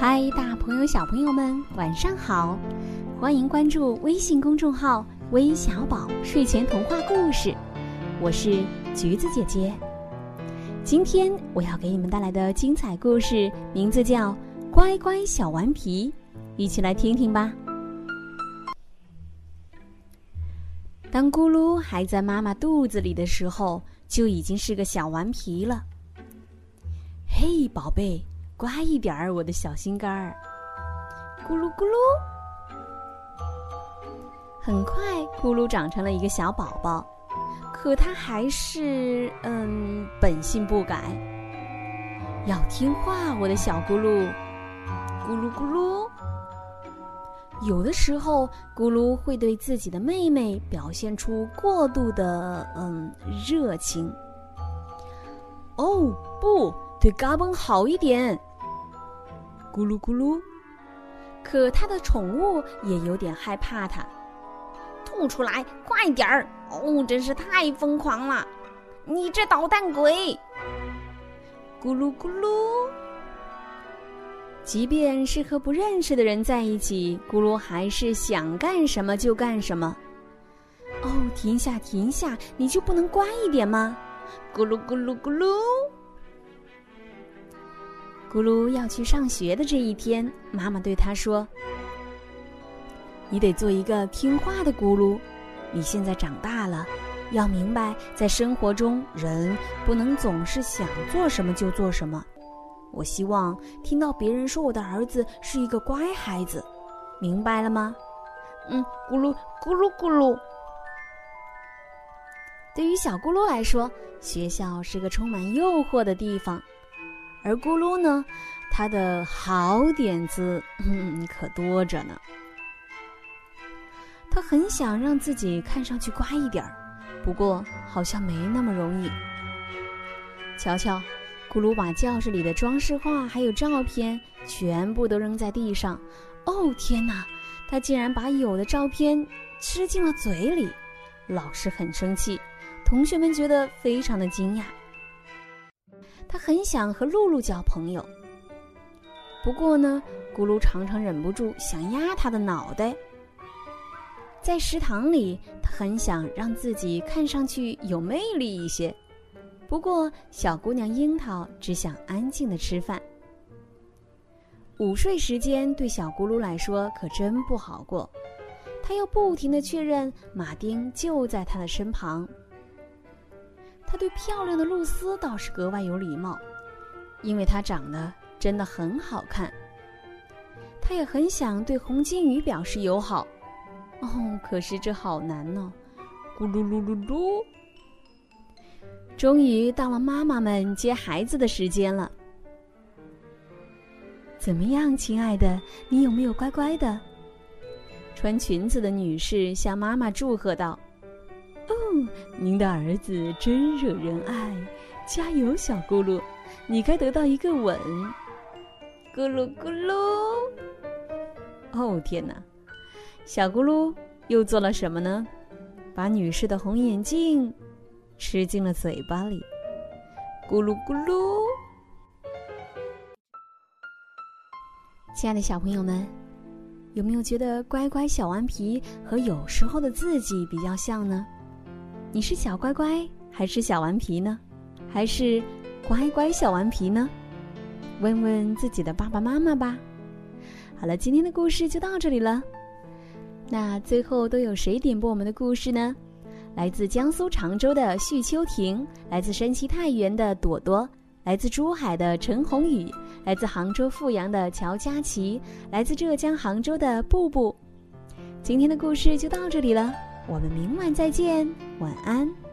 嗨，大朋友、小朋友们，晚上好！欢迎关注微信公众号“微小宝睡前童话故事”，我是橘子姐姐。今天我要给你们带来的精彩故事名字叫《乖乖小顽皮》，一起来听听吧。当咕噜还在妈妈肚子里的时候，就已经是个小顽皮了。嘿，宝贝，乖一点儿，我的小心肝儿。咕噜咕噜，很快，咕噜长成了一个小宝宝，可他还是嗯，本性不改，要听话，我的小咕噜。咕噜咕噜，有的时候，咕噜会对自己的妹妹表现出过度的嗯热情。哦，不。对嘎嘣好一点，咕噜咕噜。可他的宠物也有点害怕他，吐出来快点儿！哦，真是太疯狂了，你这捣蛋鬼！咕噜咕噜。即便是和不认识的人在一起，咕噜还是想干什么就干什么。哦，停下停下，你就不能乖一点吗？咕噜咕噜咕噜。咕噜要去上学的这一天，妈妈对他说：“你得做一个听话的咕噜。你现在长大了，要明白，在生活中，人不能总是想做什么就做什么。我希望听到别人说我的儿子是一个乖孩子，明白了吗？”嗯，咕噜咕噜咕噜。对于小咕噜来说，学校是个充满诱惑的地方。而咕噜呢，他的好点子嗯可多着呢。他很想让自己看上去乖一点儿，不过好像没那么容易。瞧瞧，咕噜把教室里的装饰画还有照片全部都扔在地上。哦天哪，他竟然把有的照片吃进了嘴里！老师很生气，同学们觉得非常的惊讶。他很想和露露交朋友，不过呢，咕噜常常忍不住想压他的脑袋。在食堂里，他很想让自己看上去有魅力一些，不过小姑娘樱桃只想安静的吃饭。午睡时间对小咕噜来说可真不好过，他又不停的确认马丁就在他的身旁。他对漂亮的露丝倒是格外有礼貌，因为她长得真的很好看。他也很想对红金鱼表示友好，哦，可是这好难呢。咕噜噜噜噜，终于到了妈妈们接孩子的时间了。怎么样，亲爱的，你有没有乖乖的？穿裙子的女士向妈妈祝贺道。您的儿子真惹人爱，加油，小咕噜，你该得到一个吻。咕噜咕噜。哦天哪，小咕噜又做了什么呢？把女士的红眼镜吃进了嘴巴里。咕噜咕噜。亲爱的小朋友们，有没有觉得乖乖小顽皮和有时候的自己比较像呢？你是小乖乖还是小顽皮呢？还是乖乖小顽皮呢？问问自己的爸爸妈妈吧。好了，今天的故事就到这里了。那最后都有谁点播我们的故事呢？来自江苏常州的徐秋婷，来自山西太原的朵朵，来自珠海的陈宏宇，来自杭州富阳的乔佳琪，来自浙江杭州的布布。今天的故事就到这里了。我们明晚再见，晚安。